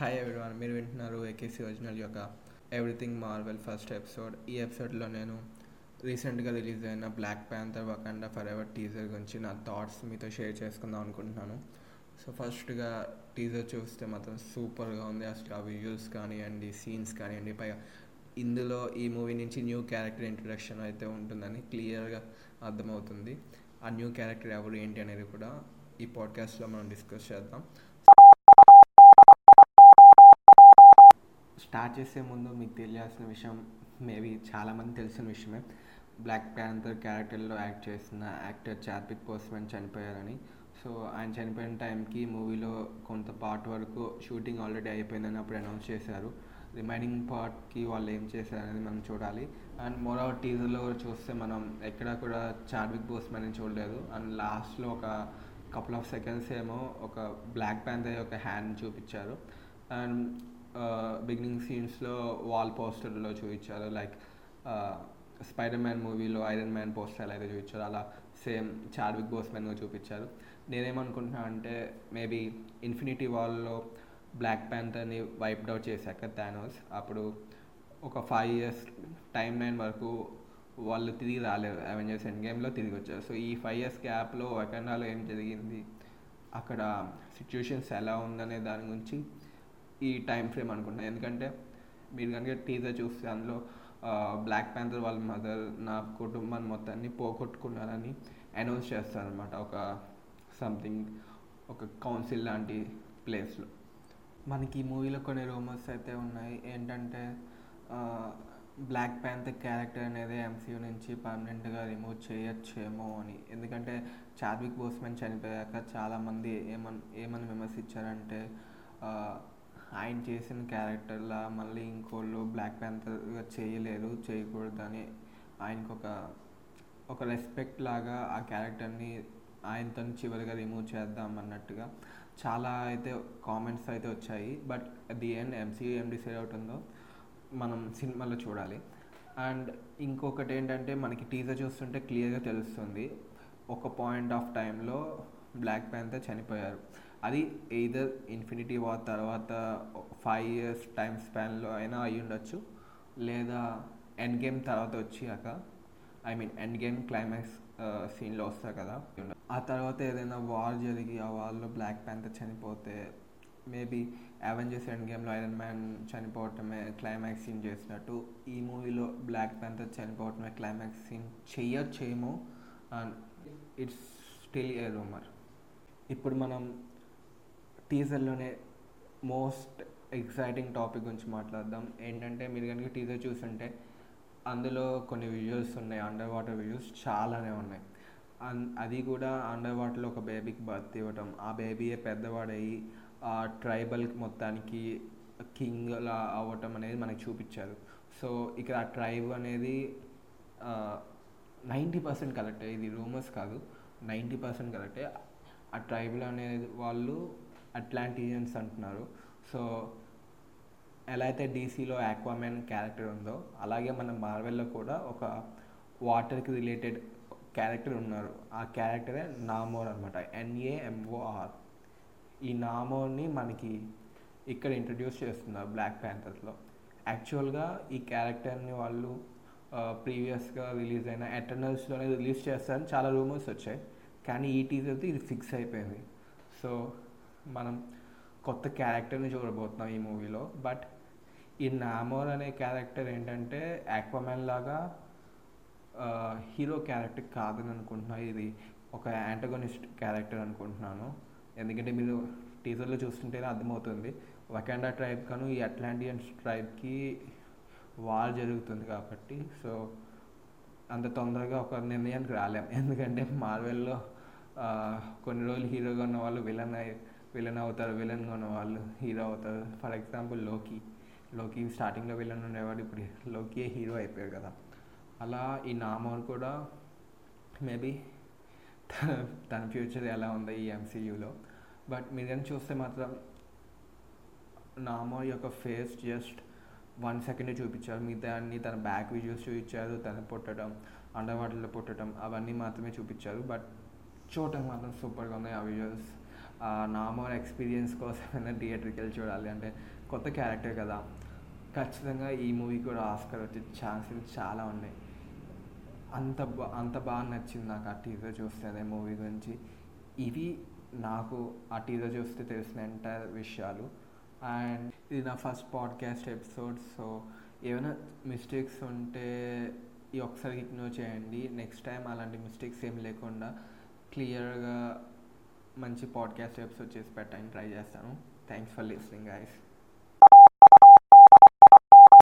Hi everyone మీరు వింటున్నారు AKC original యొక్క ఎవ్రీథింగ్ మార్వెల్ ఫస్ట్ ఎపిసోడ్ ఈ ఎపిసోడ్లో నేను రీసెంట్గా రిలీజ్ అయిన black panther Wakanda forever teaser గురించి నా థాట్స్ మీతో షేర్ చేసుకుందాం అనుకుంటున్నాను. సో ఫస్ట్గా టీజర్ చూస్తే మాత్రం సూపర్గా ఉంది. అసలు ఆ విజువల్స్ కానివ్వండి సీన్స్ కానివ్వండి పైగా ఇందులో ఈ మూవీ నుంచి న్యూ క్యారెక్టర్ ఇంట్రడక్షన్ అయితే ఉంటుందని క్లియర్గా అర్థమవుతుంది. ఆ న్యూ క్యారెక్టర్ ఎవరు ఏంటి అనేది కూడా ఈ పాడ్కాస్ట్లో మనం డిస్కస్ చేద్దాం. స్టార్ట్ చేసే ముందు మీకు తెలియాల్సిన విషయం మేబీ చాలామంది తెలిసిన విషయమే. బ్లాక్ ప్యాంథర్ క్యారెక్టర్లో యాక్ట్ చేసిన యాక్టర్ చార్పిక్ పోస్ట్మెన్ చనిపోయారని. సో ఆయన చనిపోయిన టైంకి మూవీలో కొంత పార్ట్ వరకు షూటింగ్ ఆల్రెడీ అయిపోయిందని అప్పుడు అనౌన్స్ చేశారు. రిమైనింగ్ పార్ట్కి వాళ్ళు ఏం చేశారనేది మనం చూడాలి. అండ్ మోరో టీజర్లో చూస్తే మనం ఎక్కడా కూడా చార్విక్ బోస్మెన్ అని చూడలేదు. అండ్ లాస్ట్లో ఒక కపుల్ ఆఫ్ సెకండ్స్ ఏమో ఒక బ్లాక్ ప్యాంథర్ యొక్క హ్యాండ్ చూపించారు. అండ్ బిగినింగ్ సీన్స్లో వాల్ పోస్టర్లో చూపించారు. లైక్ స్పైడర్ మ్యాన్ మూవీలో ఐరన్ మ్యాన్ పోస్టర్ అయితే చూపించారు. అలా సేమ్ చార్విక్ బోస్మెన్గా చూపించారు. నేనేమనుకుంటున్నా అంటే మేబీ ఇన్ఫినిటీ వాల్లో బ్లాక్ ప్యాంథర్ని వైప్డ్ అవుట్ చేశాక థానోస్ అప్పుడు ఒక ఫైవ్ ఇయర్స్ టైం లైన్ వరకు వాళ్ళు తిరిగి రాలేరు అవెంజర్స్ ఎండ్ గేమ్లో తిరిగి వచ్చారు. సో ఈ ఫైవ్ ఇయర్స్ గ్యాప్లో వకండాలో ఏం జరిగింది? అక్కడ సిచ్యువేషన్స్ ఎలా ఉందనే దాని గురించి ఈ టైం ఫ్రేమ్ అనుకుంటున్నాను ఎందుకంటే మీరు కనుక టీజర్ చూస్తే అందులో బ్లాక్ ప్యాంథర్ వాళ్ళ మదర్ నా కుటుంబాన్ని మొత్తాన్ని పోగొట్టుకున్నారని అనౌన్స్ చేస్తారనమాట ఒక సంథింగ్ ఒక కౌన్సిల్ లాంటి ప్లేస్లో మనకి ఈ మూవీలో కొన్ని రూమర్స్ అయితే ఉన్నాయి. ఏంటంటే బ్లాక్ ప్యాంత క్యారెక్టర్ అనేది ఎంసీయూ నుంచి పర్మనెంట్గా రిమూవ్ చేయొచ్చేమో అని. ఎందుకంటే చార్విక్ బోస్మెన్ చనిపోయాక చాలామంది ఏమని ఏమని విమర్శించారంటే ఆయన చేసిన క్యారెక్టర్లా మళ్ళీ ఇంకోళ్ళు బ్లాక్ ప్యాంథర్గా చేయలేరు చేయకూడదని ఆయనకు ఒక ఒక రెస్పెక్ట్ లాగా ఆ క్యారెక్టర్ని ఆయనతో చివరిగా రిమూవ్ చేద్దాం అన్నట్టుగా చాలా అయితే కామెంట్స్ అయితే వచ్చాయి. బట్ ది ఎండ్ ఎంసీఏ ఏం డిసైడ్ అవుతుందో మనం సినిమాలో చూడాలి. అండ్ ఇంకొకటి ఏంటంటే మనకి టీజర్ చూస్తుంటే క్లియర్గా తెలుస్తుంది. ఒక పాయింట్ ఆఫ్ టైంలో బ్లాక్ ప్యాంతర్ చనిపోయారు. అది ఎయిదర్ ఇన్ఫినిటీ వార్ తర్వాత ఫైవ్ ఇయర్స్ టైం స్పాన్లో అయినా అయి ఉండొచ్చు లేదా ఎండ్ గేమ్ తర్వాత వచ్చాక I mean end game climax సీన్లో వస్తారు కదా. ఆ తర్వాత ఏదైనా వార్ జరిగి ఆ వార్లో బ్లాక్ ప్యాంతర్ చనిపోతే మేబీ అవెంజర్స్ ఎండ్ గేమ్లో ఐరన్ మ్యాన్ చనిపోవటమే క్లైమాక్స్ సీన్ చేసినట్టు ఈ మూవీలో బ్లాక్ ప్యాంతర్ చనిపోవటమే climax scene చెయ్యొచ్చేమో and it's still a rumour ఇప్పుడు మనం టీజర్లోనే మోస్ట్ ఎక్సైటింగ్ టాపిక్ గురించి మాట్లాడదాం. ఏంటంటే మీరు కనుక టీజర్ చూస్తుంటే అందులో కొన్ని విజువల్స్ ఉన్నాయి అండర్ వాటర్ విజువల్స్ చాలానే ఉన్నాయి. అది కూడా అండర్ వాటర్లో ఒక బేబీకి బర్త్ ఇవ్వటం. ఆ బేబీయే పెద్దవాడయ్యి ఆ ట్రైబల్ మొత్తానికి కింగ్లా అవ్వటం అనేది మనకు చూపించారు. సో ఇక్కడ ఆ ట్రైబ్ అనేది నైంటీ పర్సెంట్ కరెక్టే ఇది రూమర్స్ కాదు. నైంటీ పర్సెంట్ కరెక్టే ఆ ట్రైబల్ అనేది వాళ్ళు అట్లాంటియన్స్ అంటున్నారు. సో ఎలా అయితే డీసీలో ఆక్వామెన్ క్యారెక్టర్ ఉందో అలాగే మన మార్వెల్లో కూడా ఒక వాటర్కి రిలేటెడ్ క్యారెక్టర్ ఉన్నారు. ఆ క్యారెక్టరే నామోర్ అనమాట ఎన్ఏఎంఓఆర్ ఈ నామోర్ని మనకి ఇక్కడ ఇంట్రడ్యూస్ చేస్తున్నారు బ్లాక్ ప్యాంథర్స్లో యాక్చువల్గా ఈ క్యారెక్టర్ని వాళ్ళు ప్రీవియస్గా రిలీజ్ అయిన ఎటర్నల్స్లోనే రిలీజ్ చేస్తారని చాలా రూమర్స్ వచ్చాయి. కానీ ఈ టీజర్తో ఇది ఫిక్స్ అయిపోయింది. సో మనం కొత్త క్యారెక్టర్ని చూడబోతున్నాం ఈ మూవీలో. బట్ ఈ నామోర్ అనే క్యారెక్టర్ ఏంటంటే ఆక్వామెన్ లాగా హీరో క్యారెక్టర్ కాదని అనుకుంటున్నాను ఇది ఒక యాంటగోనిస్ట్ క్యారెక్టర్ అనుకుంటున్నాను. ఎందుకంటే మీరు టీజర్లో చూస్తుంటేనే అర్థమవుతుంది. వకాండా ట్రైబ్ కాను ఈ అట్లాంటియన్స్ ట్రైబ్కి వార్ జరుగుతుంది కాబట్టి. సో అంత తొందరగా ఒక నిర్ణయానికి రాలేం. ఎందుకంటే మార్వెల్లో కొన్ని రోజులు హీరోగా ఉన్న వాళ్ళు విలన్ విలన్ అవుతారు విలన్గా ఉన్న వాళ్ళు హీరో అవుతారు. ఫర్ ఎగ్జాంపుల్లోకి లోకి స్టార్టింగ్లో విలన్ ఉండేవాడు ఇప్పుడు లోకియే హీరో అయిపోయారు కదా. అలా ఈ నామోర్ కూడా మేబీ తన ఫ్యూచర్ ఎలా ఉంది ఈ ఎంసీయూలో బట్ మీరేం చూస్తే మాత్రం నామోర్ యొక్క ఫేస్ జస్ట్ వన్ సెకండ్ చూపించారు. మిగతా అన్ని తన బ్యాక్ వీడియోస్ చూపించారు తన పుట్టడం అండర్ వాటర్లో పుట్టడం అవన్నీ మాత్రమే చూపించారు. బట్ చూడటం మాత్రం సూపర్గా ఉన్నాయి ఆ వీడియోస్ నార్మల్ ఎక్స్పీరియన్స్ కోసమైనా థియేటర్కి వెళ్ళి చూడాలి అంటే కొత్త క్యారెక్టర్ కదా. ఖచ్చితంగా ఈ మూవీ కూడా ఆస్కర్ వచ్చే ఛాన్సెస్ చాలా ఉన్నాయి. అంత బా అంత బాగా నచ్చింది నాకు ఆ టీజర్ చూస్తే అదే మూవీ గురించి. ఇది నాకు ఆ టీజర్ చూస్తే తెలిసిన ఎంటైర్ విషయాలు. అండ్ ఇది నా ఫస్ట్ పాడ్కాస్ట్ ఎపిసోడ్ సో ఏమైనా మిస్టేక్స్ ఉంటే ఈ ఒకసారి ఇగ్నోర్ చేయండి. నెక్స్ట్ టైం అలాంటి మిస్టేక్స్ ఏం లేకుండా క్లియర్గా మంచి పాడ్కాస్ట్ ఎపిసోడ్ చేసి పెట్టడానికి ట్రై చేస్తాను. Thanks for listening guys.